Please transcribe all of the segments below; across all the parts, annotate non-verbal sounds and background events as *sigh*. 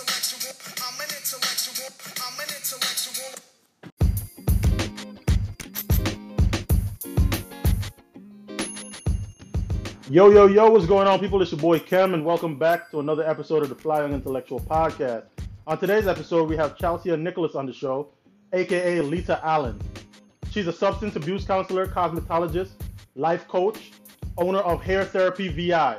I'm an intellectual. I'm an intellectual. Yo, yo, yo, what's going on, people? It's your boy Kem, and welcome back to another episode of the Fly Young Intellectual Podcast. On today's episode, we have Chalcia Nicholas on the show, aka Lita Allen. She's a substance abuse counselor, cosmetologist, life coach, owner of Hair Therapy VI,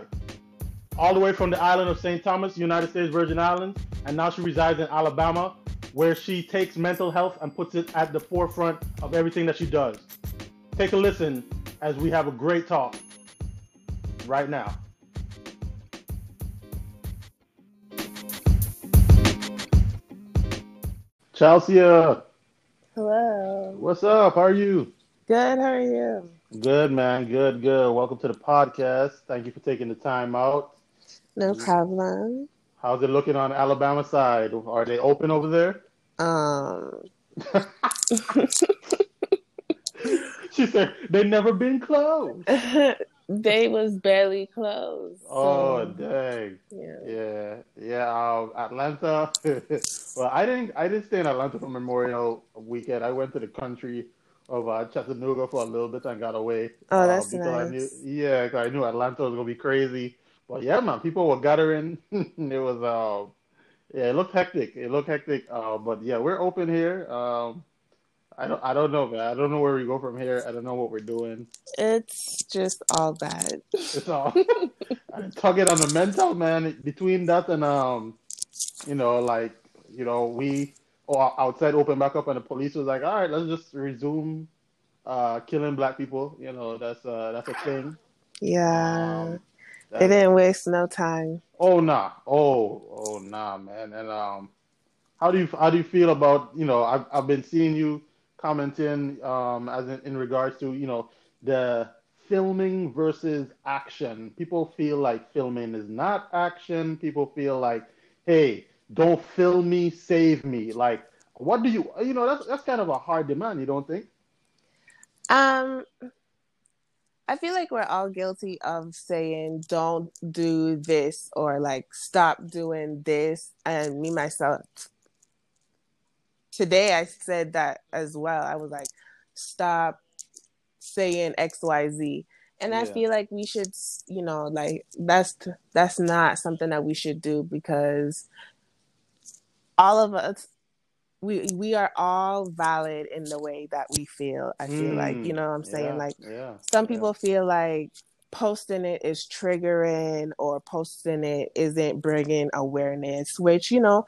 all the way from the island of St. Thomas, United States Virgin Islands, and now she resides in Alabama, where she takes mental health and puts it at the forefront of everything that she does. Take a listen as we have a great talk right now. Chalcia, uh, Hello. what's up? How are you? Good. How are you? Good, man. Good, good. Welcome to the podcast. Thank you for taking the time out. No problem. How's it looking on Alabama side? Are they open over there? Um. *laughs* She said they never been closed. *laughs* they was barely closed. Oh, so, dang. yeah. Yeah, yeah. Um, Atlanta. *laughs* well, I didn't. I didn't stay in Atlanta for Memorial Weekend. I went to the country of uh, Chattanooga for a little bit and got away. Oh, uh, that's because I knew, nice. yeah, I knew Atlanta was gonna be crazy. But yeah, man, people were gathering. *laughs* it was um, yeah, it looked hectic. It looked hectic. Uh, but yeah, we're open here. Um, I don't. I don't know, man. I don't know where we go from here. I don't know what we're doing. It's just all bad. It's all *laughs* tugging on the mental, man. Between that and um, you know, like you know, we or outside open back up, and the police was like, all right, let's just resume uh killing black people. You know, that's uh that's a thing. Yeah. Um, They that's, didn't waste no time. oh nah, oh oh nah, man. And um, how do you how do you feel about you know? I've I've been seeing you commenting um as in, in regards to you know the filming versus action. People feel like filming is not action. People feel like, hey, don't film me, save me. Like, what do you you know? That's that's kind of a hard demand. You don't think? Um. I feel like we're all guilty of saying don't do this or like stop doing this. And me myself today I said that as well. I was like, stop saying XYZ. And I feel like we should, you know, like that's that's not something that we should do because all of us we we are all valid in the way that we feel. I feel like, you Mm, know what I'm saying? yeah, Like yeah, some yeah. people feel like posting it is triggering or posting it isn't bringing awareness, which, you know,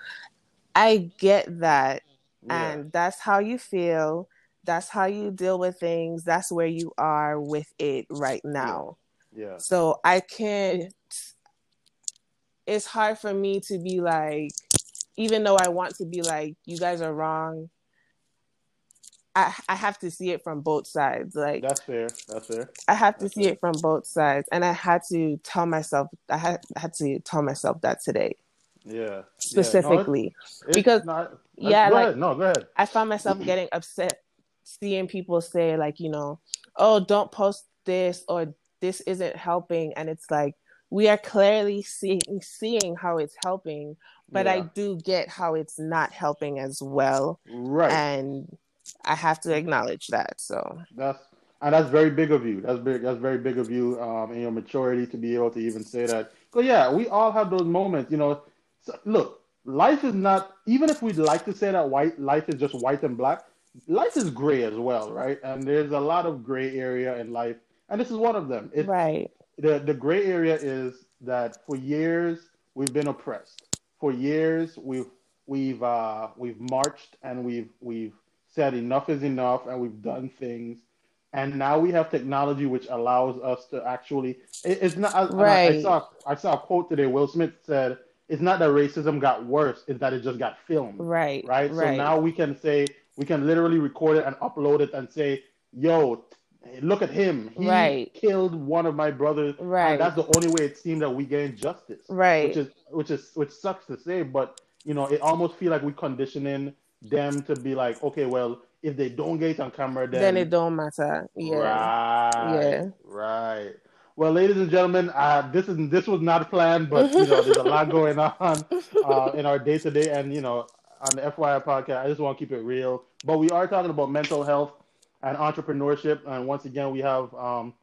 I get that. Yeah. And that's how you feel. That's how you deal with things. That's where you are with it right now. yeah. So I can't, it's hard for me to be like, even though I want to be like, you guys are wrong. I, I have to see it from both sides. Like That's fair. That's fair. I have to see it from both sides, and I had to tell myself I had, I had to tell myself that today Yeah. Yeah. No, it- specifically. it's Because- not, uh, yeah, go like- ahead. No, go ahead. I found myself *clears throat* getting upset seeing people say like, you know, oh, don't post this or this isn't helping, and it's like we are clearly seeing seeing how it's helping, but I do get how it's not helping as well, Right. and I have to acknowledge that. So That's and that's very big of you. That's big. That's very big of you, um, in your maturity to be able to even say that. But yeah, we all have those moments. You know, so, look, life is not. Even if we'd like to say that white life is just white and black, life is gray as well, right? And there's a lot of gray area in life, and this is one of them. It's, right, the the gray area is that for years we've been oppressed. For years we've we've uh, we've marched and we've we've said enough is enough, and we've done things, and now we have technology which allows us to actually. It, it's not. I- and I, I saw I saw a quote today. Will Smith said, "It's not that racism got worse; it's that it just got filmed." right, right? right. So now we can say we can literally record it and upload it and say, "Yo, look at him. He Right. killed one of my brothers." Right. And that's the only way it seemed that we gain justice. Right. Which is which is which sucks to say, but you know, it almost feel like we're conditioning them to be like, okay, well, if they don't get it on camera, then, then it don't matter. Yeah. Right. Yeah. Right. Well, ladies and gentlemen, uh, this is this was not planned, but you know, there's a lot *laughs* going on uh, in our day to day, and you know, on the FYI podcast, I just want to keep it real. But we are talking about mental health and entrepreneurship, and once again, we have um,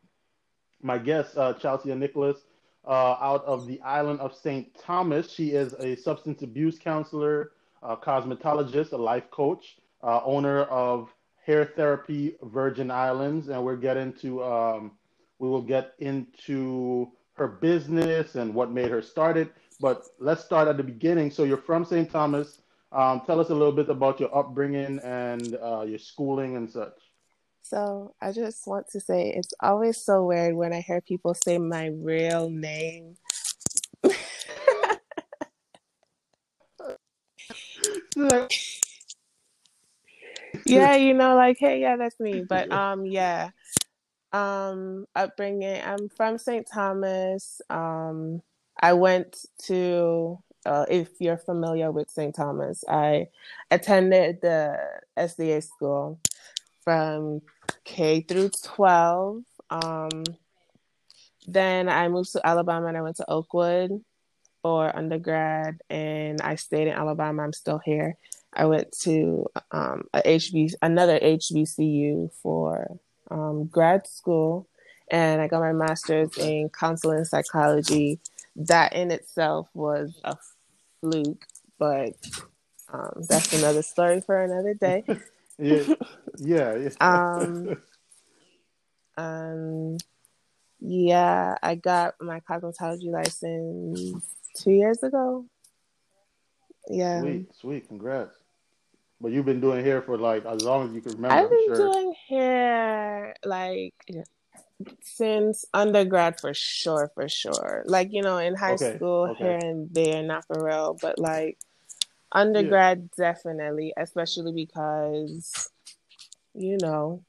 my guest, uh, Chalcia Nicholas, uh, out of the island of St. Thomas. She is a substance abuse counselor, a cosmetologist, a life coach, uh, owner of Hair Therapy Virgin Islands, and we're getting to um, we will get into her business and what made her start it. But let's start at the beginning. So you're from St. Thomas. Um, tell us a little bit about your upbringing and uh, your schooling and such. So I just want to say it's always so weird when I hear people say my real name. *laughs* yeah, you know, like, hey, yeah, that's me. But *laughs* um, yeah, um, upbringing. I'm from St. Thomas. Um, I went to. Uh, if you're familiar with St. Thomas, I attended the SDA school from K through 12. Um, then I moved to Alabama and I went to Oakwood for undergrad, and I stayed in Alabama. I'm still here. I went to um, a HB, another HBCU for um, grad school, and I got my master's in counseling psychology. That in itself was a fluke, but um, that's another story for another day. *laughs* yeah, *laughs* yeah. yeah. um, *laughs* um, yeah, I got my cosmetology license two years ago. Yeah. Sweet, sweet, congrats. But you've been doing hair for like as long as you can remember. I've been sure. doing hair like since undergrad for sure, for sure. Like, you know, in high Okay, school, okay. here and there, not for real, but like undergrad, definitely, especially because, you know,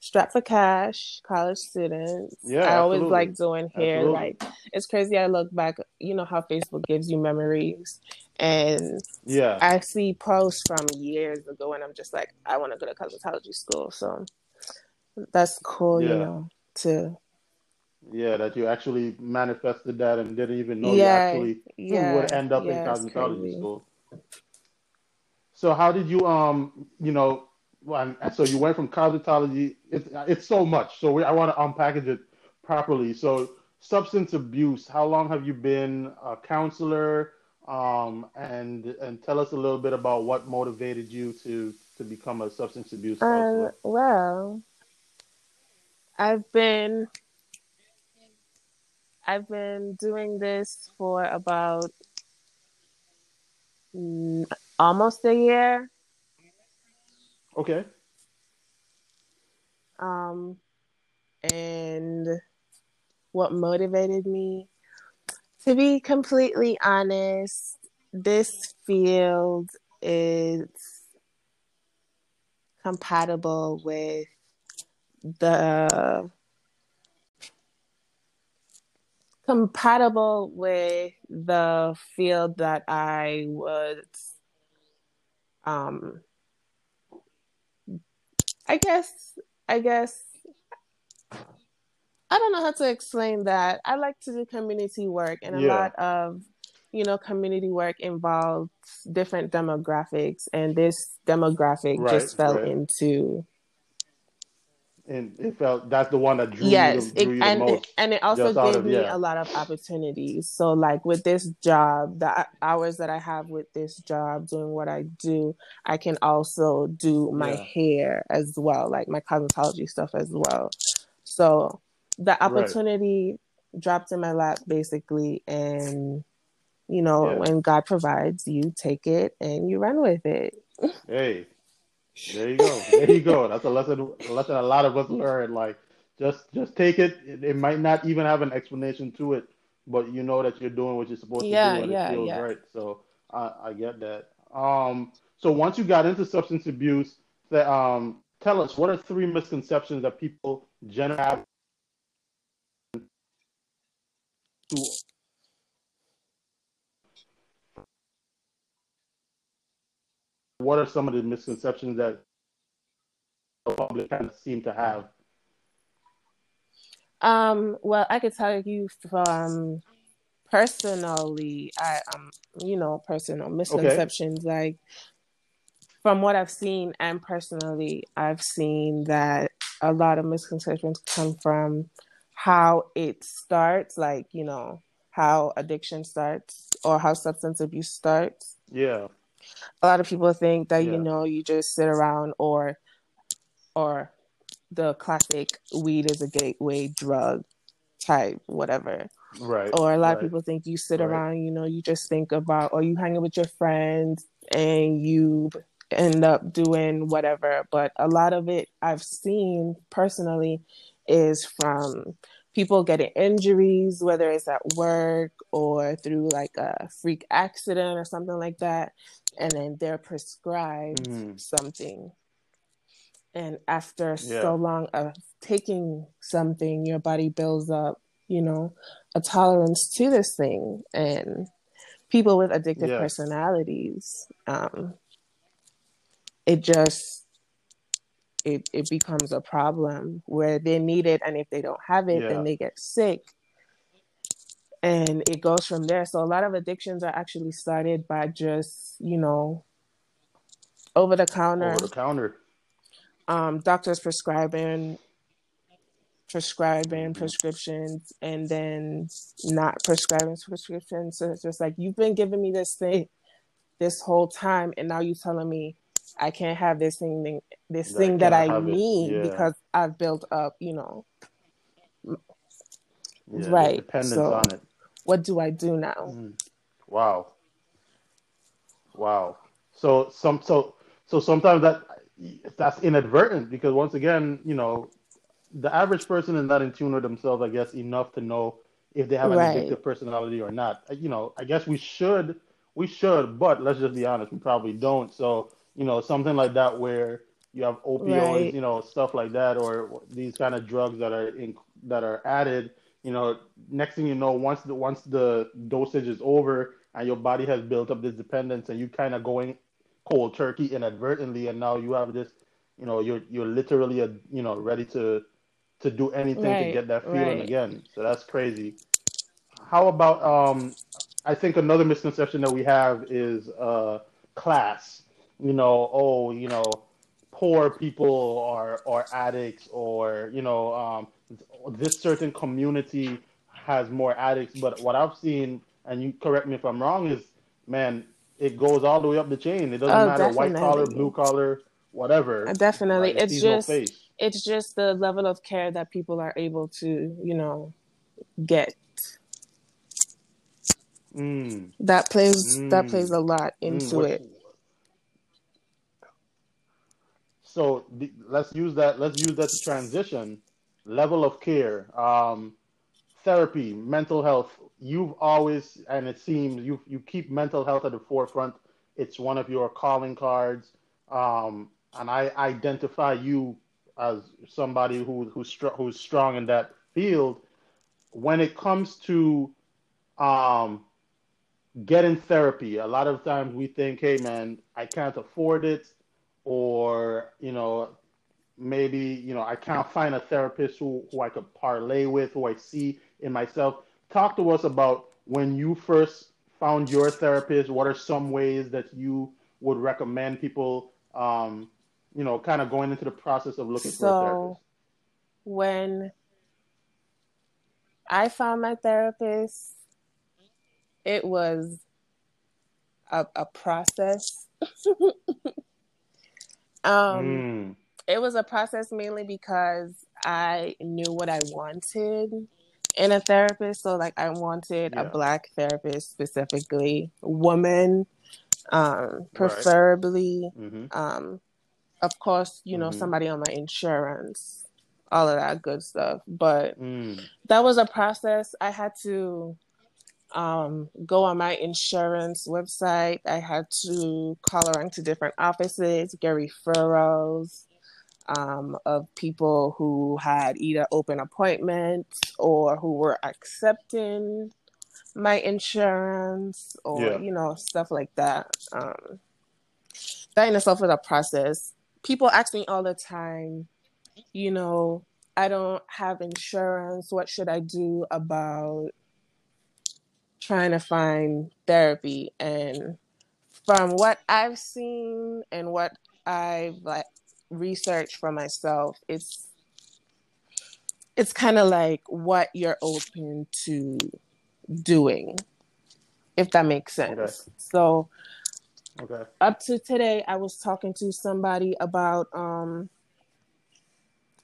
strapped for cash, college students. Yeah, I always absolutely. like doing hair. Absolutely. Like, it's crazy. I look back, you know, how Facebook gives you memories. And Yeah, I see posts from years ago, and I'm just like, I want to go to cosmetology school. So that's cool, you know. To yeah. That you actually manifested that and didn't even know Yeah, you actually yeah, would end up yeah, in cosmetology school. So how did you um you know so you went from cosmetology it's it's so much. So we, I want to unpackage it properly. So substance abuse how long have you been a counselor? Um and and tell us a little bit about what motivated you to to become a substance abuse Um, well, I've been I've been doing this for about mm, almost a year. okay Um, and what motivated me, to be completely honest, this field is compatible with the compatible with the field that I was um I guess I guess I don't know how to explain that. I like to do community work and a Yeah. lot of you know community work involves different demographics and this demographic Right, just fell right. into and it felt that's the one that drew me. yes you it, and most it, and it also gave of- me yeah. a lot of opportunities so like with this job the hours that i have with this job doing what i do i can also do my Yeah. hair as well like my cosmetology stuff as well so the opportunity dropped in my lap basically and you know Yeah. when god provides you take it and you run with it *laughs* Hey, there you go. There you go. That's a lesson. A lesson a lot of us learn. Like, just just take it. It, it might not even have an explanation to it, but you know that you're doing what you're supposed Yeah, to do, and yeah, it feels yeah. right. So I, I get that. Um, so once you got into substance abuse, the, um, tell us what are three misconceptions that people generally have to what are some of the misconceptions that the public kind of seem to have? Um, well, I could tell you from personally, I um, you know, personal misconceptions. Like from what I've seen, and personally, I've seen that a lot of misconceptions come from how it starts, like you know, how addiction starts or how substance abuse starts. Yeah. A lot of people think that Yeah. you know you just sit around or or the classic weed is a gateway drug type whatever Right. or a lot right. of people think you sit Right. around you know you just think about or you hang out with your friends and you end up doing whatever but a lot of it i've seen personally is from people getting injuries whether it's at work or through like a freak accident or something like that and then they're prescribed Mhm. something and after Yeah. so long of taking something your body builds up you know a tolerance to this thing and people with addictive personalities um it just it it becomes a problem where they need it and if they don't have it Yeah. then they get sick and it goes from there so a lot of addictions are actually started by just you know over the counter Over the counter. um, doctors prescribing prescribing Mhm. prescriptions and then not prescribing prescriptions. So it's just like you've been giving me this thing this whole time, and now you're telling me I can't have this thing, this That I thing that I cannot have it. need Yeah. because I've built up, you know. Yeah, Right, Dependence so- on it. What do I do now? Mm. Wow. Wow. So some so so sometimes that that's inadvertent because once again, you know, the average person is not in tune with themselves, I guess, enough to know if they have an Right. addictive personality or not. You know, I guess we should we should, but let's just be honest, we probably don't. So, you know, something like that where you have opioids, Right. you know, stuff like that, or these kind of drugs that are in that are added, you know, next thing you know, once the once the dosage is over and your body has built up this dependence, and you kind of going cold turkey inadvertently, and now you have this, you know, you're you're literally, a, you know, ready to to do anything to get that feeling right. again. So that's crazy. How about um? I think another misconception that we have is uh class. You know, oh, you know, poor people are are addicts, or you know, um, this certain community has more addicts. But what I've seen, and you correct me if I'm wrong, is man, it goes all the way up the chain. It doesn't Oh, matter white collar, blue collar, whatever. Uh, Definitely, Like, it's no just face. it's just the level of care that people are able to, you know, get. Mm. That plays that Mm. plays a lot Mm, into it. So the, let's use that. Let's use that to transition. Level of care, um, therapy, mental health. You've always, and it seems you you keep mental health at the forefront. It's one of your calling cards, um, and I identify you as somebody who who's str- who's strong in that field. When it comes to um, getting therapy, a lot of times we think, "Hey, man, I can't afford it." Or you know maybe you know i can't find a therapist who, who i could parlay with who i see in myself talk to us about when you first found your therapist what are some ways that you would recommend people um, you know kind of going into the process of looking for a So therapist when I found my therapist, it was a, a process. *laughs* um, Mm, it was a process mainly because I knew what I wanted in a therapist. So, like, I wanted a black therapist specifically, woman, um, preferably. mhm. Um, of course, you know, Mhm. somebody on my insurance, all of that good stuff. But Mm, that was a process. I had to um, go on my insurance website. I had to call around to different offices, get referrals um, of people who had either open appointments or who were accepting my insurance or, Yeah. you know, stuff like that. Um, that in itself was a process. People ask me all the time, you know, I don't have insurance. What should I do about trying to find therapy? And from what I've seen and what I've like researched for myself, it's it's kind of like what you're open to doing, if that makes sense. Okay. So Okay. up to today, I was talking to somebody about um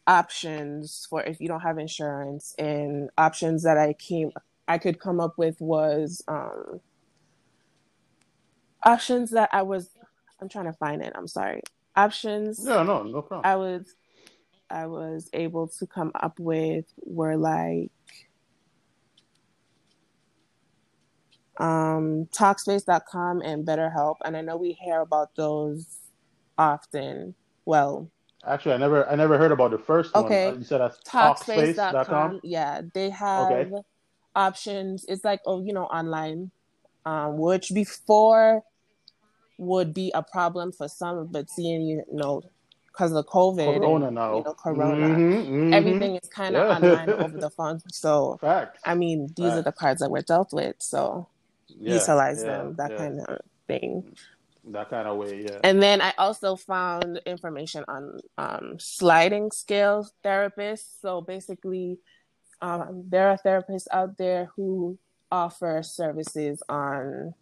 options for if you don't have insurance and options that I came I could come up with was um options that I was I'm trying to find it. I'm sorry. Options No, no, no problem. I was I was able to come up with were like um talkspace.com and BetterHelp and I know we hear about those often. Well, Actually, I never, I never heard about the first one. Okay. Uh, You said that's talkspace.com talkspace.com. yeah they have Okay. Options it's like oh you know online um which before would be a problem for some but seeing you know because of covid Corona and, now. you know corona Mhm, mhm. everything is kind of Yeah. online *laughs* over the phone so Facts. i mean these are the cards that we're dealt with so Yeah, utilize yeah, them that kind of thing That kind of way, yeah. and then I also found information on um, sliding scale therapists. So basically, um, there are therapists out there who offer services on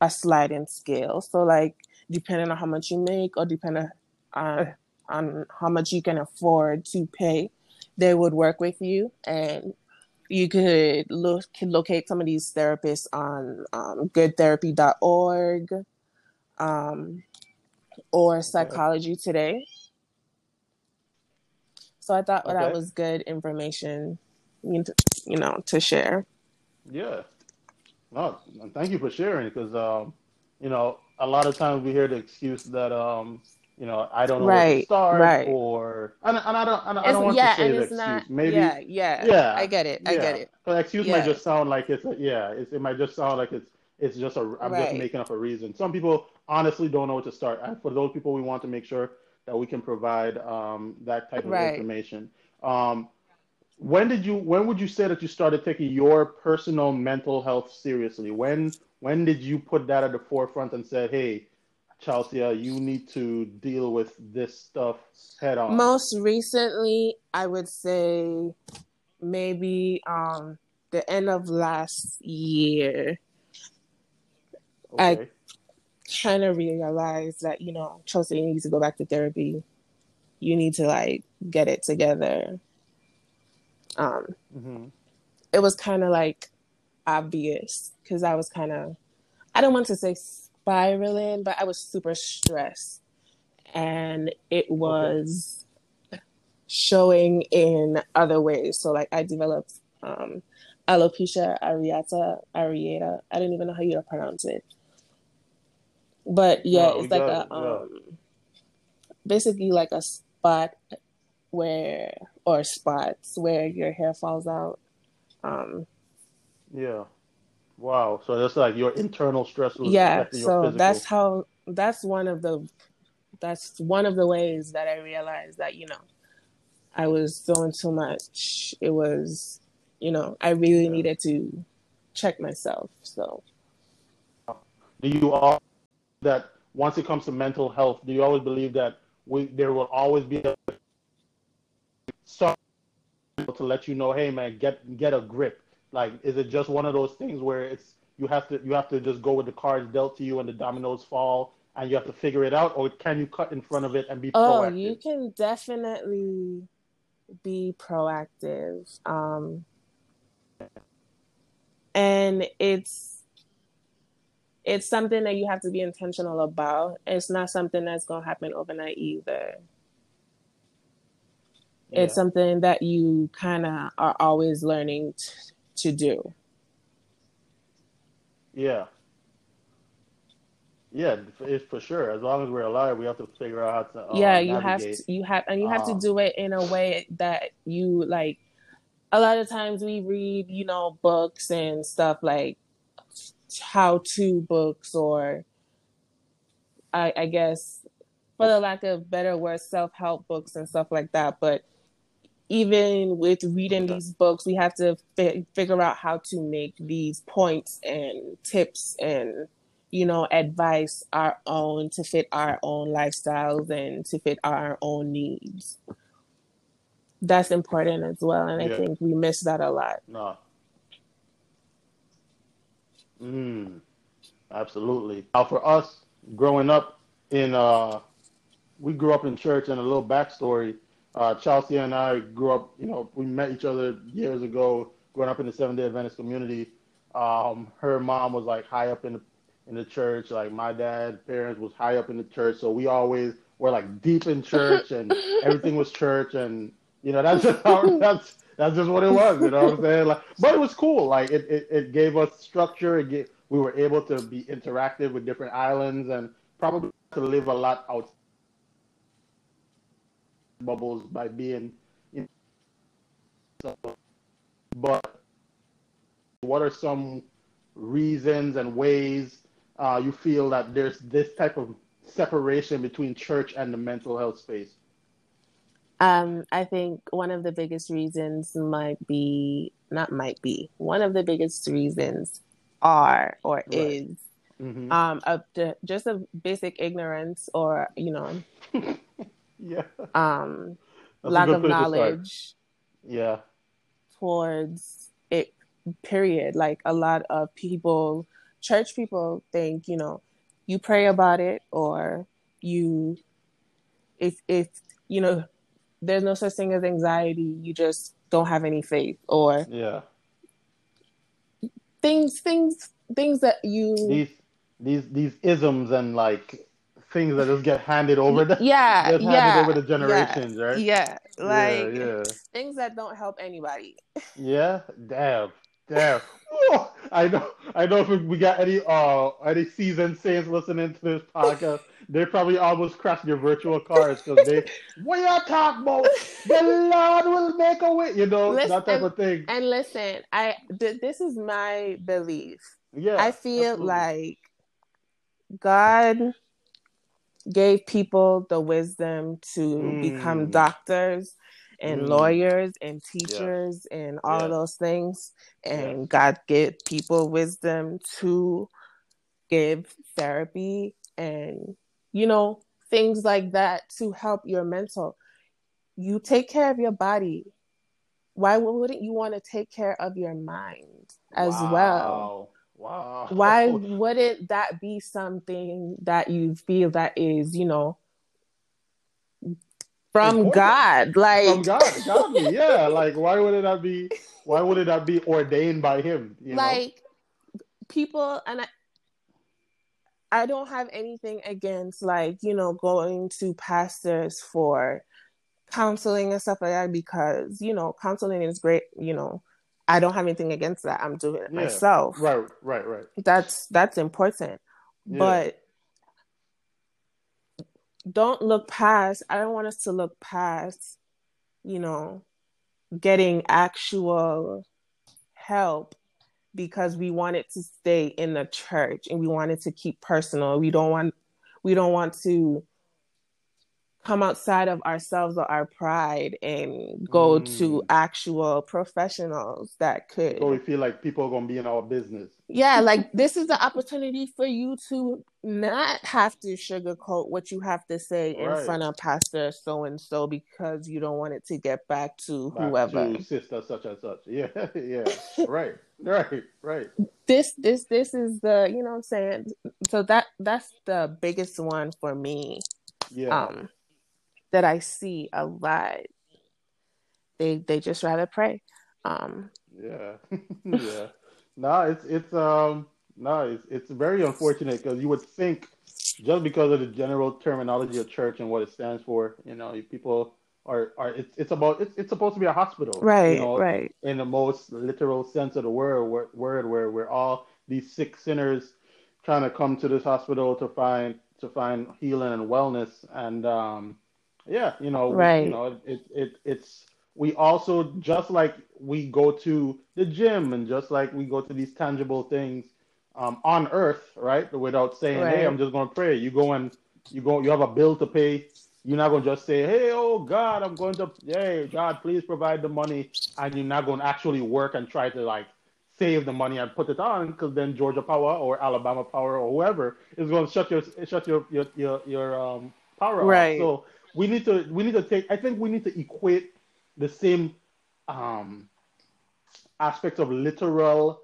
a sliding scale. So, like, depending on how much you make or depending on, on how much you can afford to pay, they would work with you. And you could look locate some of these therapists on um, goodtherapy.org um, or Psychology Today. So I thought that was good information, you know, to share. Yeah. No, thank you for sharing because um, you know, a lot of times we hear the excuse that um, you know, I don't know where to Right, start right. or and, and I don't and I don't want yeah, to say and the it's excuse. not. Maybe yeah, yeah, yeah, I get it. I yeah. get it. The excuse might just sound like it's a, yeah, it's, it might just sound like it's it's just a I'm just making up a reason. Some people honestly don't know where to start. And for those people we want to make sure that we can provide um, that type of Right. information. Um, when did you when would you say that you started taking your personal mental health seriously? When when did you put that at the forefront and said, "Hey, Chalcia, you need to deal with this stuff head on"? Most recently, I would say maybe um the end of last year. I- Okay. Kind of realized that you know, Chalcia, you need to go back to therapy. You need to like get it together. Um, hmm it was kind of like obvious because I was kind of, I don't want to say spiraling, but I was super stressed. And it was showing in other ways. So, like, I developed um, alopecia areata, areata. I didn't even know how you pronounce it. But yeah, No, it's like a, it, um, basically like a spot where, or spots where your hair falls out. Um, Yeah. Wow. So that's like your internal stress was yeah affecting your so that's how that's one of the that's one of the ways that i realized that you know i was doing too much it was you know i really Yeah. needed to check myself so Do you all that once it comes to mental health, do you always believe that we there will always be a some to let you know, hey man, get get a grip. Like, is it just one of those things where it's you have to you have to just go with the cards dealt to you and the dominoes fall and you have to figure it out, or can you cut in front of it and be oh proactive? you can definitely be proactive um and it's it's something that you have to be intentional about it's not something that's going to happen overnight either it's something that you kind of are always learning t- to do. Yeah. Yeah, it's for sure. As long as we're alive, we have to figure out how to uh, yeah, you have to, you have, and you have to Um, do it in a way that you like. A lot of times we read, you know, books and stuff like how-to books, or I, I guess, for the lack of better words, self-help books and stuff like that. But even with reading these books, we have to fi- figure out how to make these points and tips and you know advice our own to fit our own lifestyles and to fit our own needs. That's important as well, and I think we miss that a lot. No. Mm, absolutely. Now, for us, growing up in, uh, we grew up in church, and a little backstory. Uh, Chalcia and I grew up, you know, we met each other years ago, growing up in the Seventh Day Adventist community. Um, her mom was like high up in the in the church. Like my dad, parents was high up in the church, so we always were like deep in church, and *laughs* everything was church, and you know that's just how *laughs* that's that's just what it was. You know what I'm saying? Like, but it was cool. Like it it, it gave us structure. It gave, we were able to be interactive with different islands, and probably to live a lot out bubbles by being. So, but what are some reasons and ways uh, you feel that there's this type of separation between church and the mental health space? Um, I think one of the biggest reasons might be not might be one of the biggest reasons are or Right. is hmm um of the just a basic ignorance or you know *laughs* yeah, um That's lack of to knowledge Yeah, towards it period. Like a lot of people church people think you know you pray about it or you if if you know there's no such thing as anxiety you just don't have any faith or yeah. things things things that you These these these isms and like things that just get handed over the yeah *laughs* handed yeah over the generations, yeah, right? yeah like yeah, yeah. things that don't help anybody *laughs* Yeah, damn, damn. I know, I know. If we got any uh any seasoned saints listening to this podcast, they probably almost crashed their virtual *laughs* cars because they, what y'all talk about? The Lord will make a way, you know, Listen, that type of thing. and listen i th- this is my belief Yeah, I feel absolutely. like God gave people the wisdom to become Mm. doctors and Mm. lawyers and teachers and all Yes. those things. And God gave people wisdom to give therapy and, you know, things like that to help your mental. You take care of your body. Why wouldn't you want to take care of your mind as well? Wow. Wow. why *laughs* wouldn't that be something that you feel that is you know from Important. god like From God, *laughs* godly, yeah. Like, why would it not be? Why would it not be ordained by Him? You know? like people and i i don't have anything against like you know going to pastors for counseling and stuff like that because you know counseling is great you know i don't have anything against that i'm doing it Yeah. myself Right, right, right. that's that's important Yeah. but don't look past i don't want us to look past you know getting actual help because we wanted to stay in the church and we wanted to keep personal we don't want we don't want to come outside of ourselves or our pride and go to Mm. actual professionals that could So we feel like people are gonna be in our business. yeah, *laughs* like this is the opportunity for you to not have to sugarcoat what you have to say in front of Pastor so and so because you don't want it to get back to Back whoever. to sister such and such. *laughs* Yeah, yeah. right, right, right. This this this is the you know what I'm saying. So that that's the biggest one for me. Yeah. Um that I see a lot. They they just rather pray. Um Yeah, *laughs* yeah. No, it's it's um no, it's it's very unfortunate because you would think just because of the general terminology of church and what it stands for, you know, people are are it's it's about it's it's supposed to be a hospital, right, you know, right. in the most literal sense of the word, word, word where we're all these sick sinners trying to come to this hospital to find to find healing and wellness, and um, yeah, you know, Right. you know, it, it it's we also just like we go to the gym and just like we go to these tangible things um, on earth, right? Without saying, "Hey, I'm just going to pray." You go and you go, you have a bill to pay you're not going to just say, "Hey, oh God, I'm going to, hey God, please provide the money," and you're not going to actually work and try to like save the money and put it on, because then Georgia Power or Alabama Power or whoever is going to shut your shut your your your, your um, power Right. off. So we need to we need to take. I think we need to equate the same um, aspects of literal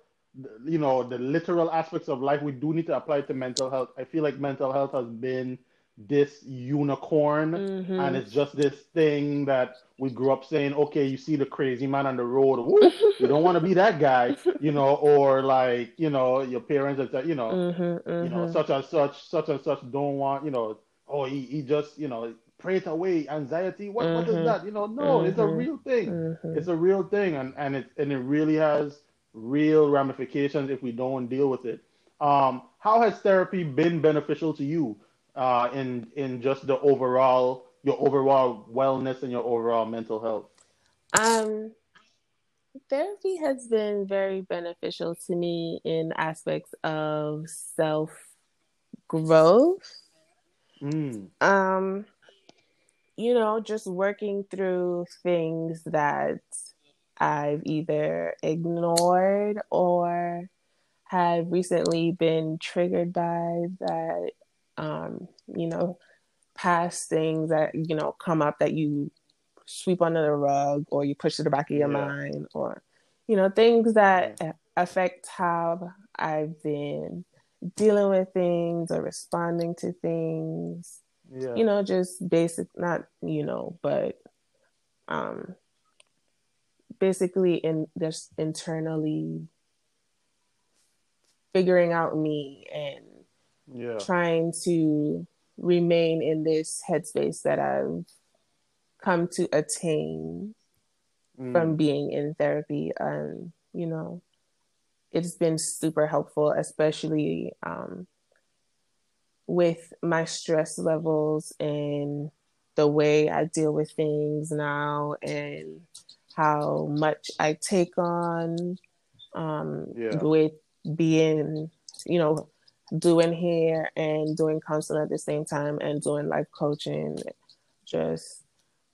you know the literal aspects of life we do need to apply to mental health i feel like mental health has been this unicorn Mhm. and it's just this thing that we grew up saying okay you see the crazy man on the road woo, you don't want to be that guy you know or like you know your parents are you know Mhm, you know such and such such and such don't want you know oh he, he just you know pray it away anxiety what what is Mhm. that you know no it's a Mhm. real thing Mhm. it's a real thing and and it and it really has real ramifications if we don't deal with it um how has therapy been beneficial to you uh in in just the overall your overall wellness and your overall mental health Um, therapy has been very beneficial to me in aspects of self growth. mm, Um, you know, just working through things that I've either ignored or have recently been triggered by that, um, you know, past things that, you know, come up that you sweep under the rug or you push to the back of your Yeah. mind or, you know, things that affect how I've been dealing with things or responding to things. Yeah. You know just basic not you know but um basically in just internally figuring out me and yeah. trying to remain in this headspace that I've come to attain Mm, from being in therapy. And you know it's been super helpful especially um, with my stress levels and the way i deal with things now and how much i take on um, Yeah. with being you know doing hair and doing counseling at the same time and doing life coaching just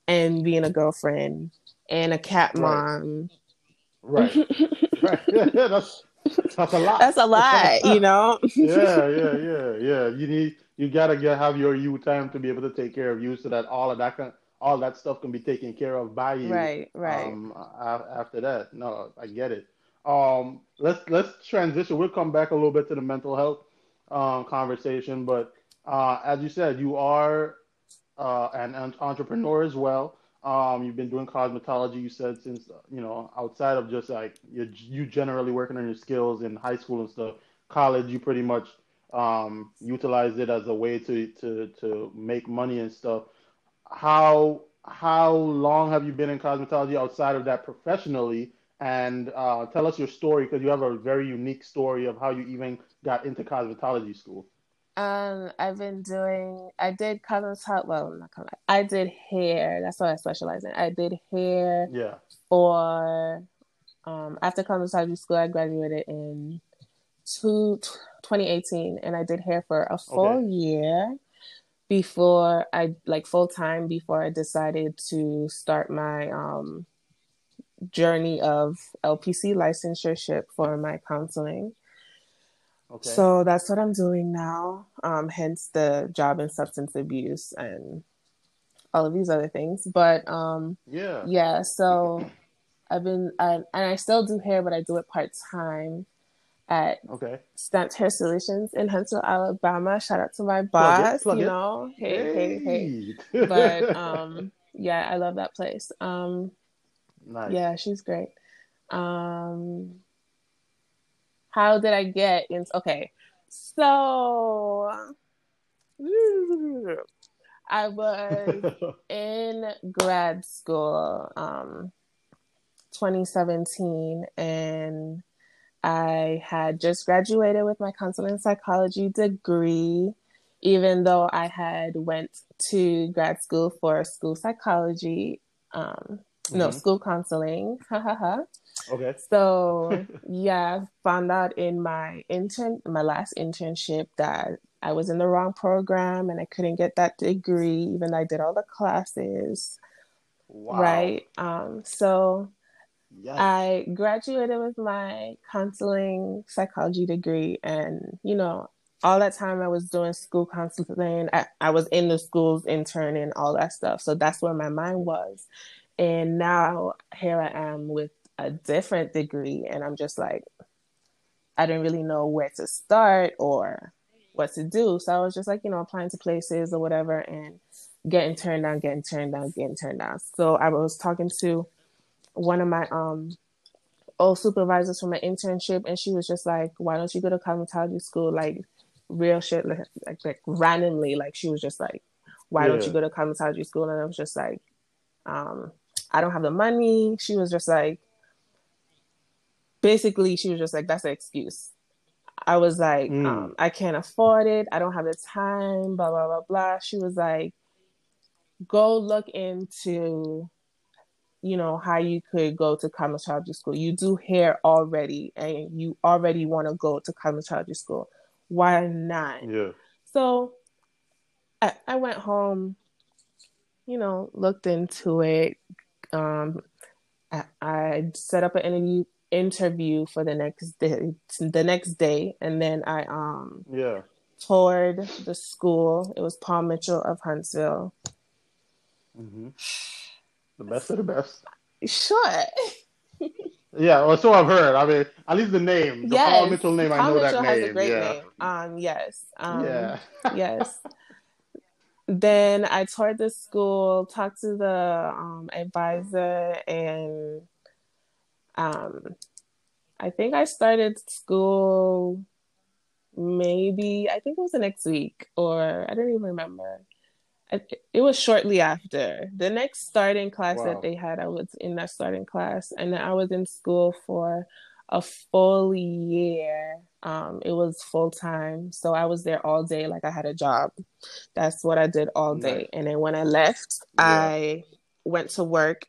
and being a girlfriend and a cat Right. mom right *laughs* right yeah that's that's a lot That's a lot, you *laughs* know. yeah, yeah, yeah, yeah. You need you gotta get have your you time to be able to take care of you, so that all of that can all that stuff can be taken care of by you. Right, right. Um, after that, no, I get it. Um, let's let's transition. We'll come back a little bit to the mental health um, conversation, but uh, as you said, you are uh, an, an entrepreneur as well. Um, you've been doing cosmetology. You said since you know outside of just like you you generally working on your skills in high school and stuff. College, you pretty much um, utilized it as a way to to to make money and stuff. How how long have you been in cosmetology outside of that professionally? And uh, tell us your story because you have a very unique story of how you even got into cosmetology school. Um, I've been doing. I did cosmetology. Well, not cosmetology. I did hair. That's what I specialize in. I did hair Yeah. for. Um, after cosmetology school, I graduated in two, 2018, and I did hair for a full Okay. year before I like full time before I decided to start my um journey of LPC licensureship for my counseling. Okay. So that's what I'm doing now. Um, hence the job in substance abuse and all of these other things. But um, yeah. yeah, so I've been, I, and I still do hair, but I do it part time at Okay. Stamped Hair Solutions in Huntsville, Alabama. Shout out to my Plug it, boss, plug you it. know. Hey, hey, hey. But *laughs* um, yeah, I love that place. Um, nice. yeah, she's great. Um, how did I get in? Okay, so I was *laughs* in grad school, um, 2017, and I had just graduated with my counseling psychology degree. Even though I had went to grad school for school psychology, um, no Mhm. school counseling, ha ha ha. Okay. So yeah, found out in my intern, my last internship that I was in the wrong program and I couldn't get that degree, even though I did all the classes. Wow. Right. Um, so Yikes. I graduated with my counseling psychology degree, and you know, all that time I was doing school counseling, I, I was in the schools interning, all that stuff. So that's where my mind was. And now here I am with a different degree, and I'm just like, I didn't really know where to start or what to do. So I was just like, you know, applying to places or whatever and getting turned down, getting turned down, getting turned down. So I was talking to one of my um old supervisors from my internship and she was just like, Why don't you go to cosmetology school? Like real shit like like, like randomly. Like she was just like, Why don't you go to cosmetology school? And I was just like, um, I don't have the money. She was just like basically she was just like, That's an excuse. I was like, Mm. um, I can't afford it. I don't have the time, blah, blah, blah, blah. She was like, go look into, you know, how you could go to cosmetology school. You do hair already and you already want to go to cosmetology school. Why not? Yeah. So I, I went home, you know, looked into it. Um, I, I set up an interview interview for the next day the next day and then I um Yeah. toured the school. It was Paul Mitchell of Huntsville. hmm The best of the best. Sure. *laughs* Yeah, well, so I've heard. I mean, at least the name, the Paul. Mitchell name, I know Mitchell that has name. a great yeah. name. Um yes. Um yeah. *laughs* yes. Then I toured the school, talked to the um, advisor, and um, I think I started school maybe, I think it was the next week, or I don't even remember. It, it was shortly after the next starting class Wow. that they had. I was in that starting class, and then I was in school for a full year. Um, it was full time, so I was there all day, like I had a job. That's what I did all day. Nice. And then when I left, Yeah. I went to work,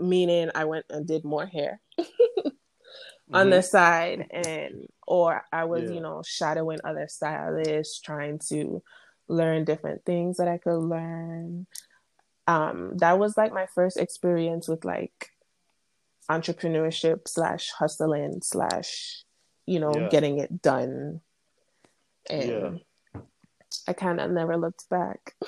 meaning I went and did more hair *laughs* on Mhm. the side, and or I was, Yeah. you know, shadowing other stylists, trying to learn different things that I could learn. Um, that was like my first experience with like entrepreneurship slash hustling slash, you know, Yeah. getting it done. And I kind of never looked back. *laughs*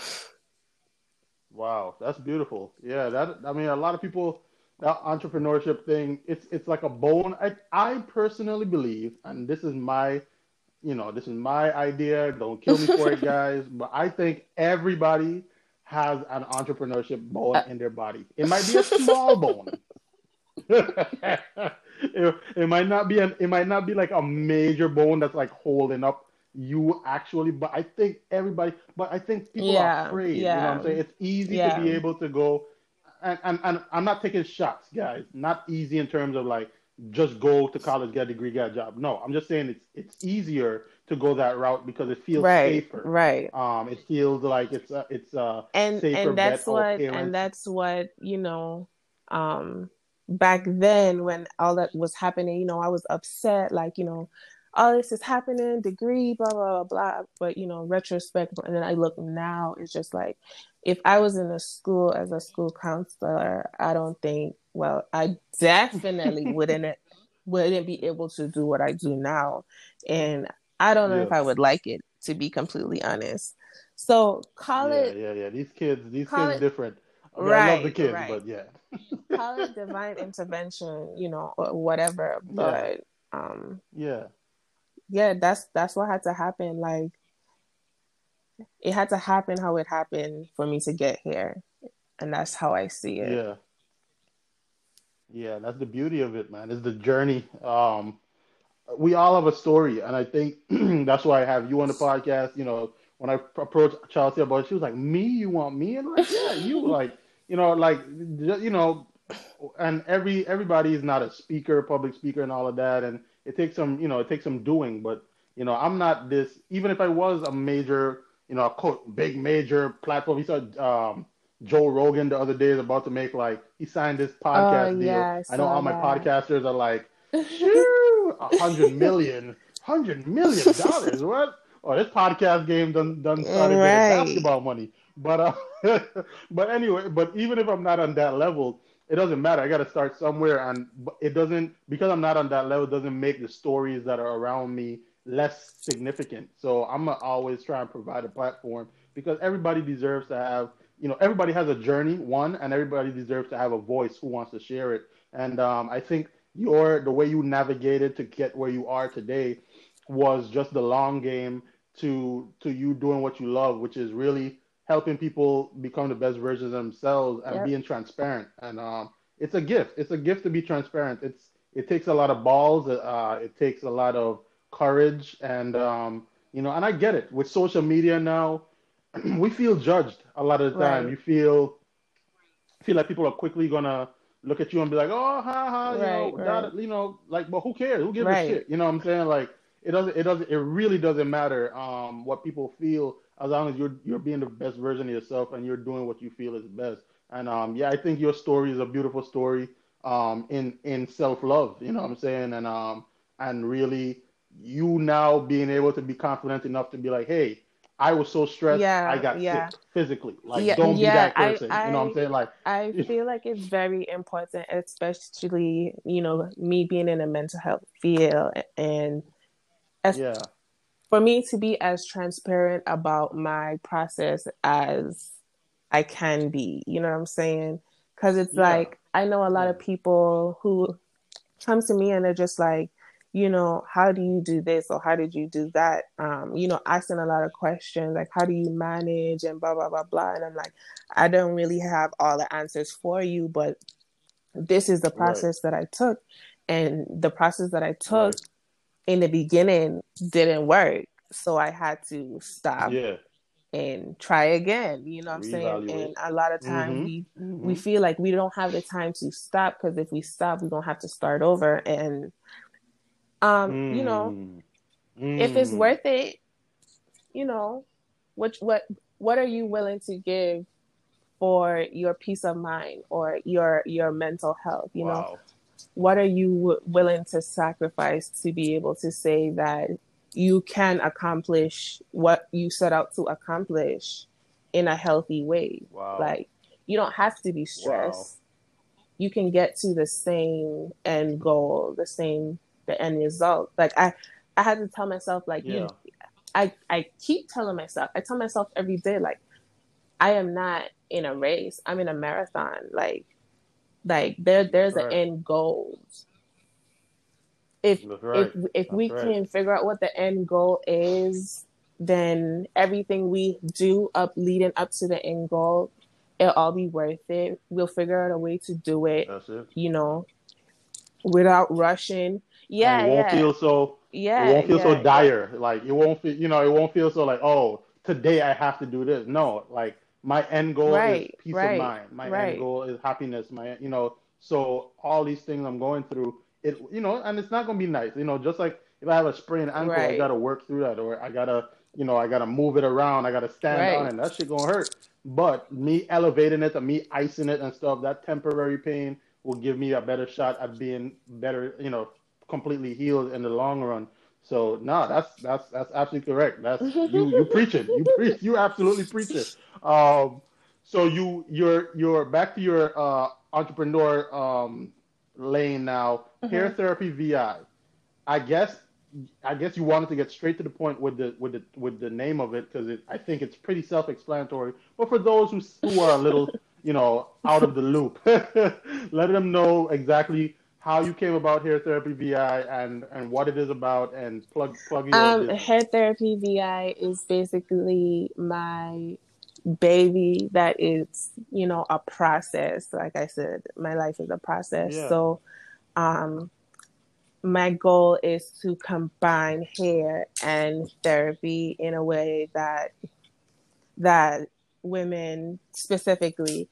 Wow, that's beautiful. Yeah, that I mean, a lot of people that entrepreneurship thing, it's it's like a bone. I I personally believe, and this is my, you know, this is my idea. Don't kill me for it, *laughs* guys. But I think everybody has an entrepreneurship bone uh in their body. It might be a small *laughs* bone. *laughs* it, it might not be an it might not be like a major bone that's like holding up you actually but i think everybody but i think people Yeah, are afraid you know what i'm saying? It's easy Yeah. to be able to go and, and and i'm not taking shots guys. Not easy in terms of like just go to college get a degree get a job. No i'm just saying it's it's easier to go that route because it feels right, safer. right. um it feels like it's a, it's a and safer and that's what and that's what you know um back then when all that was happening you know i was upset like you know all this is happening degree blah blah blah blah. But you know retrospect and then i look now it's just like if i was in a school as a school counselor i don't think well i definitely *laughs* wouldn't wouldn't be able to do what i do now. And i don't know if i would like it to be completely honest. So call yeah it yeah yeah. These kids these kids it- different. I, mean, I love the kids right. but yeah. Call it divine *laughs* intervention, you know, or whatever. But um yeah yeah, that's that's what had to happen. Like it had to happen how it happened for me to get here. And that's how I see it. Yeah. Yeah, that's the beauty of it, man. It's the journey. Um, we all have a story, and I think *clears throat* that's why I have you on the podcast. You know, when I approached Chalcia about it, she was like, "Me? You want me?" And I'm like, "Yeah, you." *laughs* Like, you know, like, you know, and every everybody is not a speaker, public speaker, and all of that, and it takes some, you know, it takes some doing. But you know, I'm not this. Even if I was a major, you know, a quote, big major platform, he said. Um, Joe Rogan the other day is about to make like he signed this podcast Oh, deal. yeah, I I know saw all my that. podcasters are like, *laughs* "Shoo, a hundred million, hundred million dollars. *laughs* What? oh, this podcast game done done started Right. getting basketball money. But uh, *laughs* but anyway, but even if I'm not on that level, it doesn't matter. I got to start somewhere, and it doesn't because I'm not on that level doesn't make the stories that are around me less significant. So I'm gonna always try and provide a platform because everybody deserves to have you know everybody has a journey one, and everybody deserves to have a voice who wants to share it. And um, I think your the way you navigated to get where you are today was just the long game to to you doing what you love, which is really helping people become the best versions of themselves and Yep. being transparent. And um, it's a gift. It's a gift to be transparent. It's it takes a lot of balls. Uh, it takes a lot of courage, and um, you know, and I get it. With social media now, *clears throat* we feel judged a lot of the time. Right. You feel feel like people are quickly gonna look at you and be like, "Oh, ha ha," you know, Right, that, you know, like, but who cares? Who gives a shit? You know what I'm saying? Like, it doesn't, it doesn't, it really doesn't matter um, what people feel as long as you're you're being the best version of yourself and you're doing what you feel is best. And um, yeah, I think your story is a beautiful story um, in in self love. You know what I'm saying? And um, and really, you now being able to be confident enough to be like, hey. I was so stressed. Yeah, I got yeah. sick physically. Like, Yeah, don't be that I- person. you know what I'm saying? Like, I feel like it's very important, especially, you know, me being in a mental health field and as yeah, for me to be as transparent about my process as I can be, you know what I'm saying? Because it's Yeah. like I know a lot of people who come to me and they're just like, you know, how do you do this or how did you do that? Um, you know, asking a lot of questions like, how do you manage and blah blah blah blah. And I'm like, I don't really have all the answers for you, but this is the Right. process that I took, and the process that I took Right. In the beginning didn't work. So I had to stop yeah. and try again. You know what I'm saying? And a lot of times Mhm. we Mm-hmm. we feel like we don't have the time to stop because if we stop, we're gonna have to start over. And um, you know, Mm. if it's Mm. worth it, you know, what what what are you willing to give for your peace of mind or your your mental health? You know, Wow. What are you w- willing to sacrifice to be able to say that you can accomplish what you set out to accomplish in a healthy way Wow. like you don't have to be stressed you can get to the same end goal the same the end result like i i had to tell myself like yeah. you I I keep telling myself, I tell myself every day, like, I am not in a race. I'm in a marathon. Like, like there there's Right. an end goal. If right. if if we right. can figure out what the end goal is, then everything we do up leading up to the end goal, it'll all be worth it. We'll figure out a way to do it, That's it. you know, without rushing. Yeah, And it won't yeah, feel so. yeah. it won't feel yeah, so yeah. dire. Like it won't feel. You know, it won't feel so like oh today I have to do this. No, like my end goal Right, is peace right, of mind. My right. end goal is happiness. My you know. So all these things I'm going through, it you know, and it's not gonna be nice. You know, just like if I have a sprained ankle, I gotta work through that, or I gotta you know I gotta move it around. I gotta stand on it. That shit gonna hurt. But me elevating it and me icing it and stuff, that temporary pain will give me a better shot at being better, you know, completely healed in the long run. So no, that's that's that's absolutely correct. That's *laughs* you you preach it. You preach you absolutely preach it. Um so you you're you're back to your uh entrepreneur um lane now. Hair therapy VI. I guess I guess you wanted to get straight to the point with the with the with the name of it because I think it's pretty self-explanatory. But for those who who are a little *laughs* you know out of the loop, *laughs* let them know exactly how you came about hair therapy VI and and what it is about and plug plug your Um, hair therapy VI is basically my baby that is, you know, a process. Like I said, my life is a process. Yeah. So, um, my goal is to combine hair and therapy in a way that that women specifically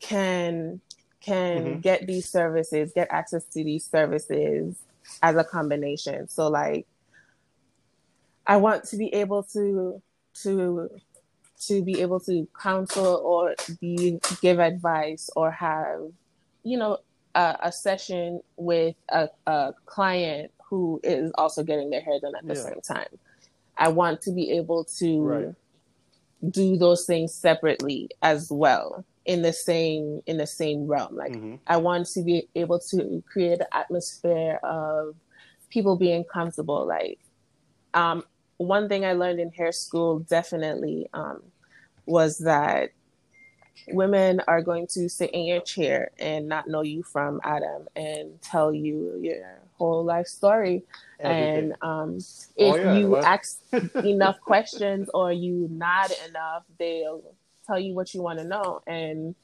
can can Mhm. get these services, get access to these services as a combination. So like I want to be able to to to be able to counsel or be give advice or have you know a, a session with a, a client who is also getting their hair done at the Yeah. same time I want to be able to Right. do those things separately as well in the same in the same realm. Like Mhm. I want to be able to create an atmosphere of people being comfortable. Like um, one thing I learned in hair school definitely um, was that women are going to sit in your chair and not know you from Adam and tell you your whole life story. Everything. And um, Oh, if yeah, you what? ask *laughs* enough questions or you nod enough, they'll tell you what you want to know. And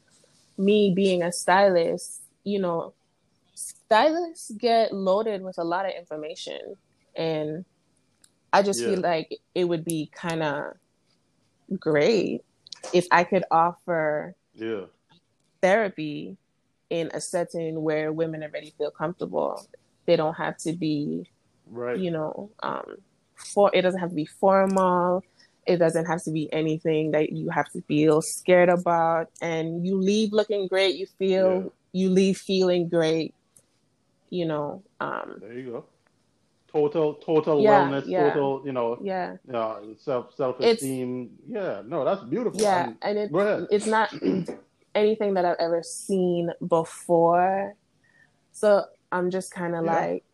me being a stylist, you know, stylists get loaded with a lot of information. And I just Yeah. feel like it would be kind of great if I could offer yeah. therapy in a setting where women already feel comfortable. They don't have to be Right. you know um for it doesn't have to be formal it doesn't have to be anything that you have to feel scared about and you leave looking great you feel Yeah. you leave feeling great you know um There you go. Total, total Yeah, wellness, yeah. total, you know, yeah uh, self, self esteem. Yeah, no, that's beautiful. yeah And- and it, it's not *clears throat* anything that i've ever seen before so i'm just kind of Yeah. like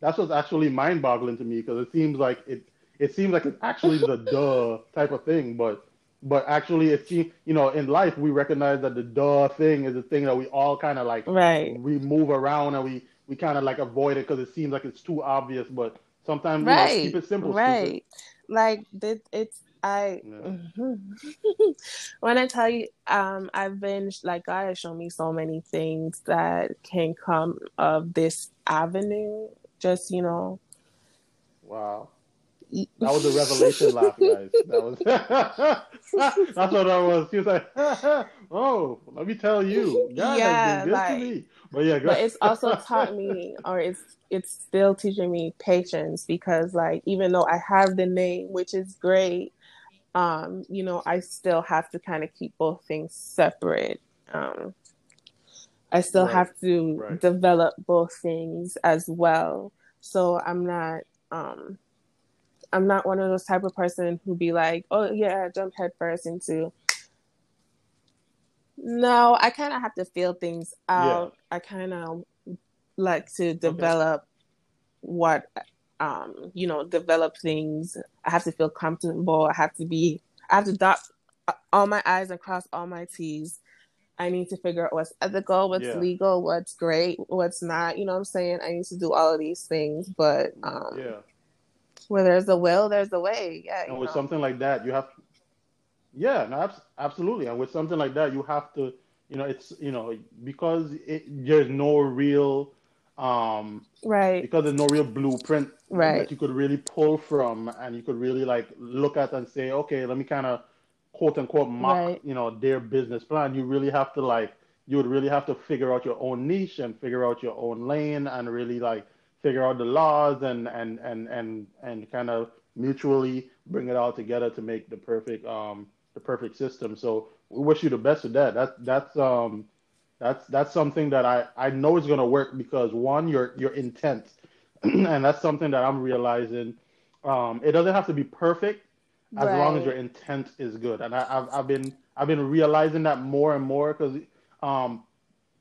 That's what's actually mind-boggling to me because it seems like it, it seems like it's actually the *laughs* duh type of thing, but, but actually, it seems, you know, in life we recognize that the duh thing is the thing that we all kind of like right we move around and we we kind of like avoid it because it seems like it's too obvious. But sometimes you know, keep it simple. stupid. right like that it's i *laughs* when i tell you um i've been like god has shown me so many things that can come of this avenue just you know Wow. That was a revelation *laughs* laugh, guys. That was *laughs* that's what that was. She was like, *laughs* "Oh, let me tell you, God Yeah, has been good like- to me." But yeah, but it's also taught me or it's it's still teaching me patience because like even though i have the name which is great um you know i still have to kind of keep both things separate um i still Right, have to right. develop both things as well so i'm not um i'm not one of those type of person who be like oh yeah jump headfirst into no i kind of have to feel things out. I kind of like to develop what um you know develop things. I have to feel comfortable. I have to be i have to dot all my i's and cross all my t's. I need to figure out what's ethical what's Yeah. legal what's great what's not. You know what i'm saying? I need to do all of these things but um yeah. Where there's a will there's a way yeah And with know. something like that, you have, yeah, no, abs- absolutely. And with something like that, you have to, you know, it's you know because it, there's no real, um, right because there's no real blueprint Right. that you could really pull from and you could really like look at and say, okay, let me kind of quote unquote mock, Right. you know, their business plan. You really have to like, you would really have to figure out your own niche and figure out your own lane and really like figure out the laws and and and and and kind of mutually bring it all together to make the perfect um the perfect system. So we wish you the best of that. That that's um that's that's something that I I know is gonna work because one your your intent *clears throat* and that's something that I'm realizing. Um, it doesn't have to be perfect as long as your intent is good, and I, I've I've been I've been realizing that more and more because um,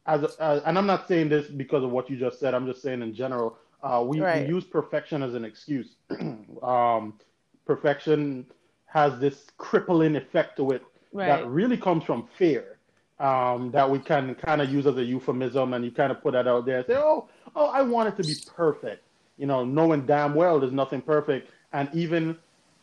as, as and I'm not saying this because of what you just said. I'm just saying in general. Uh, we, Right. we use perfection as an excuse. *clears throat* um, perfection has this crippling effect to it that really comes from fear. Um, that we can kind of use as a euphemism, and you kind of put that out there and say, "Oh, oh, I want it to be perfect," you know, knowing damn well there's nothing perfect, and even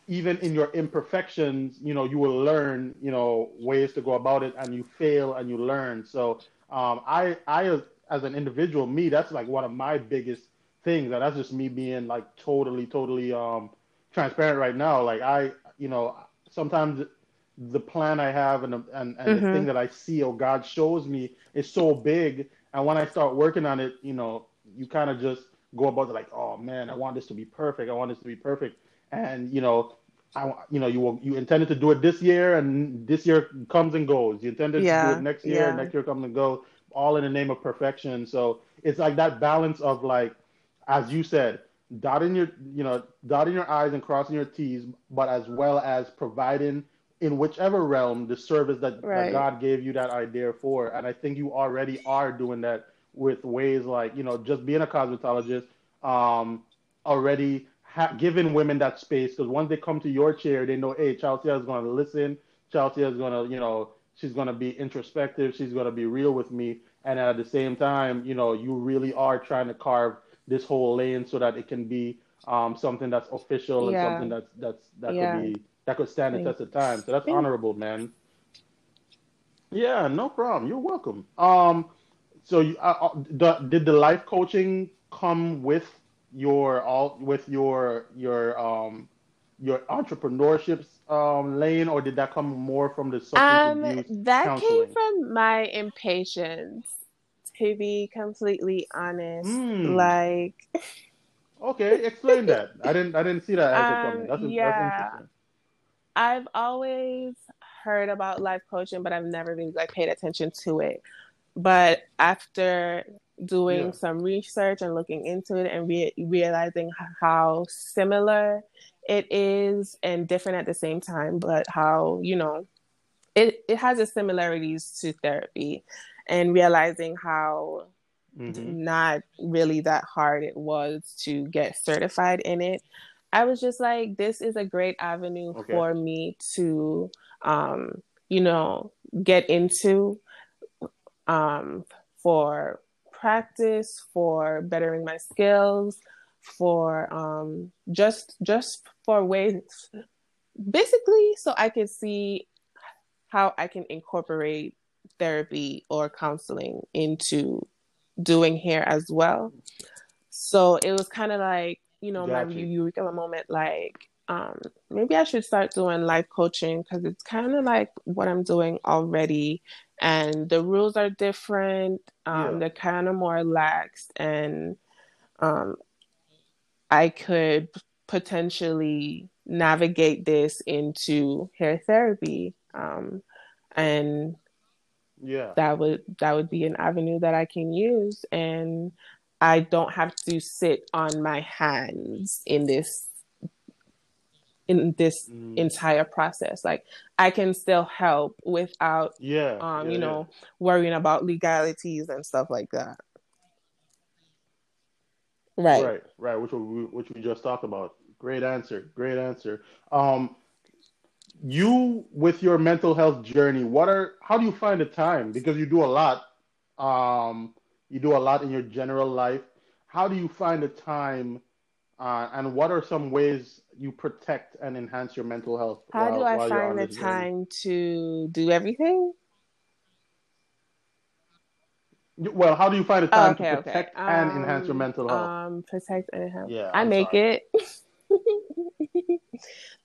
even in your imperfections, you know, you will learn, you know, ways to go about it, and you fail and you learn. So, um, I, I, as, as an individual, me, that's like one of my biggest things, that's just me being like totally, totally um, transparent right now. Like I, you know, sometimes the plan I have and the, and, and the Mhm. thing that I see or God shows me is so big, and when I start working on it, you know, you kind of just go about it like, oh man, I want this to be perfect. I want this to be perfect, and you know, I, you know, you will, you intended to do it this year, and this year comes and goes. You intended to do it next year, yeah. and next year comes and goes, all in the name of perfection. So it's like that balance of like, as you said, dotting your you know dotting your i's and crossing your t's but as well as providing in whichever realm the service that, that god gave you that idea for. And i think you already are doing that with ways like you know just being a cosmetologist um already ha- giving women that space. Because once they come to your chair they know hey Chalcia is going to listen. Chalcia is going to you know she's going to be introspective. She's going to be real with me. And at the same time you know you really are trying to carve this whole lane so that it can be um, something that's official and something that's that's that Yeah. could be that could stand the test of time. So that's Thank- honorable man. Yeah no problem. You're welcome. Um so you, uh, uh, the, did the life coaching come with your all with your your um your entrepreneurship um lane or did that come more from the substance Um, abuse that counseling? came from my impatience, to be completely honest. Hmm. Like, okay explain that i didn't i didn't see that as it Um, that's, yeah. that's I've always heard about life coaching, but I've never really like paid attention to it. But after doing Yeah. some research and looking into it and re- realizing how similar it is and different at the same time, but how you know it it has its similarities to therapy, and realizing how Mhm. not really that hard it was to get certified in it. I was just like, this is a great avenue Okay. for me to, um, you know, get into um, for practice, for bettering my skills, for um, just just for ways, basically, so I could see how I can incorporate therapy or counseling into doing hair as well. So it was kind of like, you know, my Gotcha. eureka moment, like, um, maybe I should start doing life coaching because it's kind of like what I'm doing already. And the rules are different. Um, Yeah. They're kind of more lax. And um, I could potentially navigate this into hair therapy. Um, and yeah that would that would be an avenue that I can use and I don't have to sit on my hands in this in this Mm. entire process like I can still help without yeah um yeah, you yeah. know worrying about legalities and stuff like that right, Right, right, which we which we just talked about. Great answer, great answer. Um, you with your mental health journey, what are how do you find the time? Because you do a lot. Um, you do a lot in your general life. How do you find the time? Uh, and what are some ways you protect and enhance your mental health? how while- do I find the this journey? time to do everything Well, how do you find the Oh, time okay to okay protect and enhance your Um, mental health? um protect and enhance Yeah, I I'm make sorry. it. *laughs*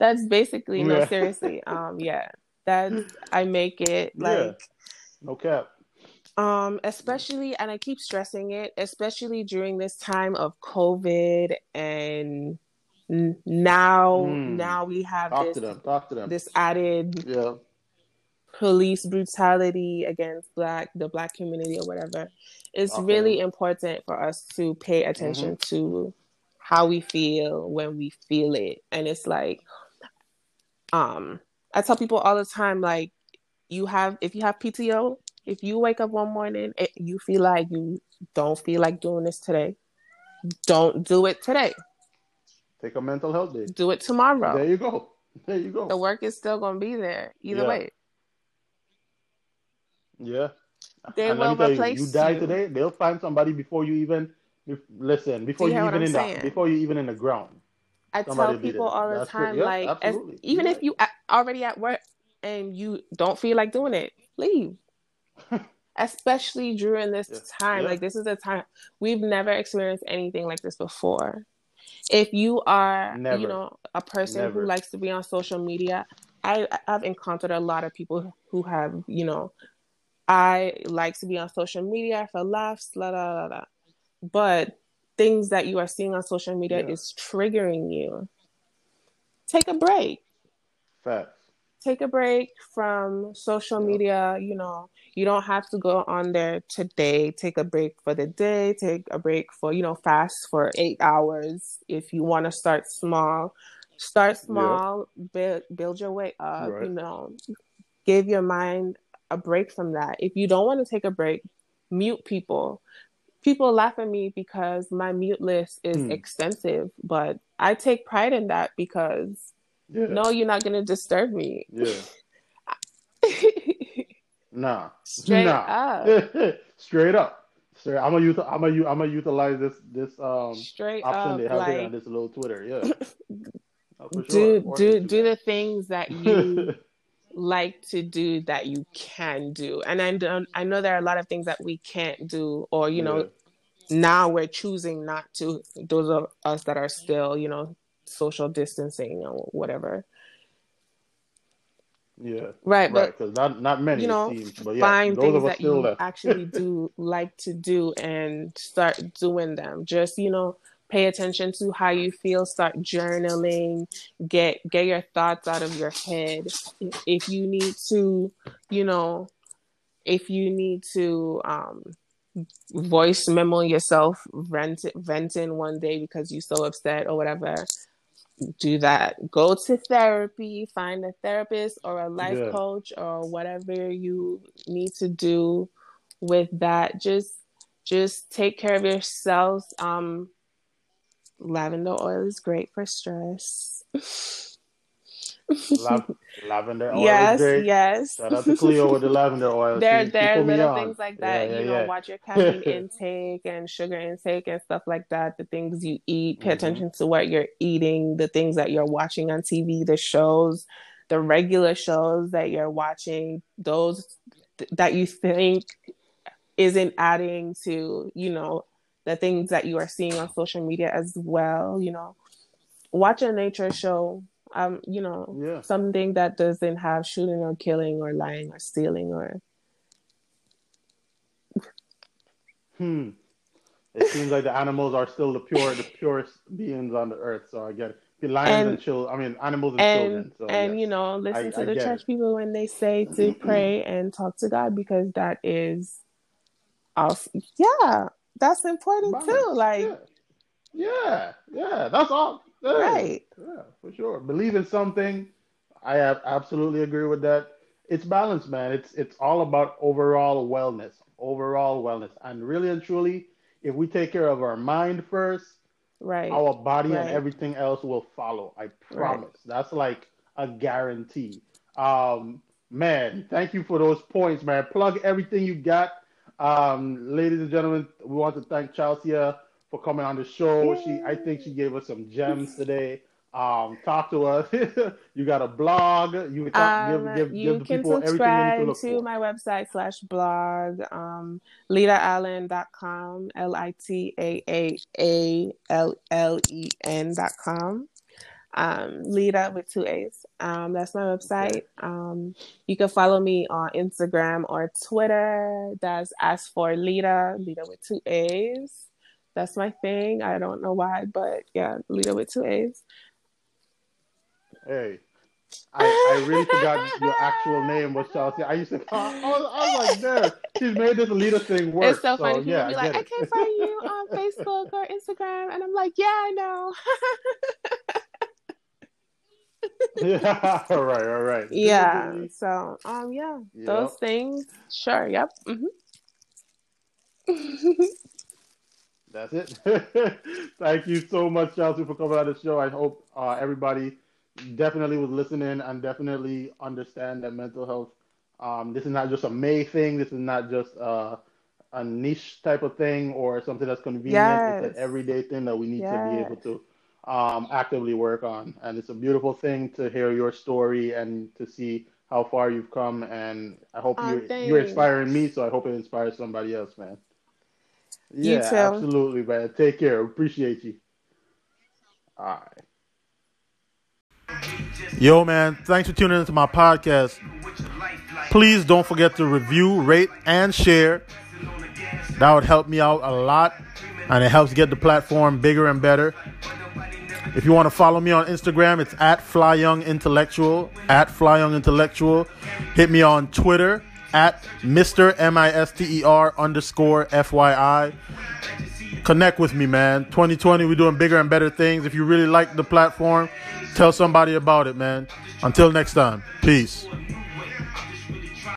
That's basically no Yeah. seriously. Um yeah. That's I make it Yeah. like No cap. um especially and I keep stressing it, especially during this time of COVID and now Mm. now we have Talk this to them. Talk to them. this added Yeah. police brutality against black the black community or whatever it's really important for us to pay attention to how we feel when we feel it and it's like um i tell people all the time like you have if you have pto if you wake up one morning and you feel like you don't feel like doing this today don't do it today Take a mental health day. do it tomorrow There you go. There you go. the work is still going to be there either Yeah. way Yeah. They and will tell you, you die you. today, they'll find somebody before you even listen, before you you even in saying? the before you even in the ground. I Somebody tell people all the That's time. Yeah, like, as, even You're if you already at work and you don't feel like doing it, leave. *laughs* Especially during this Yeah. time, Yeah. like this is a time we've never experienced anything like this before. If you are, Never. you know, a person Never. who likes to be on social media, I I've encountered a lot of people who have, you know, I like to be on social media for laughs, la la la la. But things that you are seeing on social media Yeah. is triggering you. Take a break. Facts. take a break from social media. You know, you don't have to go on there today. Take a break for the day. Take a break for you know fast for eight hours. If you want to start small, start small. Build build your way up. Right. You know, give your mind a break from that. If you don't want to take a break, mute people. People laugh at me because my mute list is Hmm. extensive, but I take pride in that because Yeah. no, you're not going to disturb me. Yeah. *laughs* Nah. Straight nah. up. *laughs* Straight up. Straight. I'm gonna use. I'm gonna. u- I'm gonna utilize this. This um Straight option up, they have here on this little Twitter. Yeah. *laughs* Oh, sure. do Or do Instagram. do the things that you like to do that you can do. And I don't I know there are a lot of things that we can't do or you know now we're choosing not to those of us that are still, you know, social distancing or whatever. Yeah. yeah. Right, Right. Because not not many you know, it seems, but yeah, find things that you left. actually do like to do and start doing them. Just, you know, pay attention to how you feel, start journaling, get get your thoughts out of your head. If, you need to, you know, if you need to um voice memo yourself vent venting one day because you're so upset or whatever do that go to therapy find a therapist or a life Yeah. coach or whatever you need to do with that just just take care of yourselves um lavender oil is great for stress Lav- *laughs* lavender oil yes is great. yes Shout out to Cleo with the lavender oil. *laughs* there She- there are little things like that Yeah, you know yeah. watch your caffeine *laughs* intake and sugar intake and stuff like that the things you eat pay Mhm. attention to what you're eating the things that you're watching on tv the shows the regular shows that you're watching those th- that you think isn't adding to you know the things that you are seeing on social media as well you know watch a nature show um you know Yeah. something that doesn't have shooting or killing or lying or stealing or Hmm. It seems like the animals are still the pure, the purest beings on the earth. So I get it. The lions and, And- children. I mean, animals and, and children. So and yes. you know listen I- to I the church it. people when they say to pray and talk to god because that is also yeah that's important too like yeah. yeah, yeah, that's all. Yeah. right Yeah, for sure. Believe in something. I absolutely agree with that. It's balance, man. It's it's all about overall wellness, overall wellness, and really and truly, if we take care of our mind first, right our body and everything else will follow. I promise. That's like a guarantee. Um, man, thank you for those points, man. Plug everything you got. Um, ladies and gentlemen, we want to thank Chalcia for coming on the show. She, I think, she gave us some gems *laughs* today. Um, talk to us. *laughs* you got a blog. You can talk, um, give, give, you give the can people everything they to subscribe to my website slash blog um litaallen.com l-i-t-a-a-a-l-l-e-n dot com um lita with two a's um that's my website um you can follow me on instagram or twitter that's ask for lita lita with two a's that's my thing i don't know why but yeah lita with two a's Hey, I, I really forgot your actual name was Chalcia. I used to call, I was, I was like, damn, she's made this leader thing work. It's so funny. People yeah, be I like, I can't find you on Facebook or Instagram. And I'm like, yeah, I know. *laughs* yeah, *laughs* all right, all right. yeah. *laughs* So, um, yeah, Yep. those things. Sure. Yep. hmm *laughs* That's it. Thank you so much, Chalcia, for coming on the show. I hope uh, everybody definitely was listening and definitely understand that mental health. Um, this is not just a May thing. This is not just uh, a niche type of thing or something that's convenient. It's an everyday thing that we need to be able to um, actively work on. And it's a beautiful thing to hear your story and to see how far you've come. And I hope Oh, you're, you're inspiring me, so I hope it inspires somebody else, man. You Yeah, too. absolutely, man. Take care. Appreciate you. All right. Yo, man. Thanks for tuning into my podcast. Please don't forget to review, rate, and share. That would help me out a lot, and it helps get the platform bigger and better. If you want to follow me on Instagram, it's at FlyYoungIntellectual, at FlyYoungIntellectual. Hit me on Twitter at Mr. M-I-S-T-E-R underscore F-Y-I. Connect with me, man. 2020, we're doing bigger and better things. If you really like the platform, tell somebody about it, man. Until next time, peace.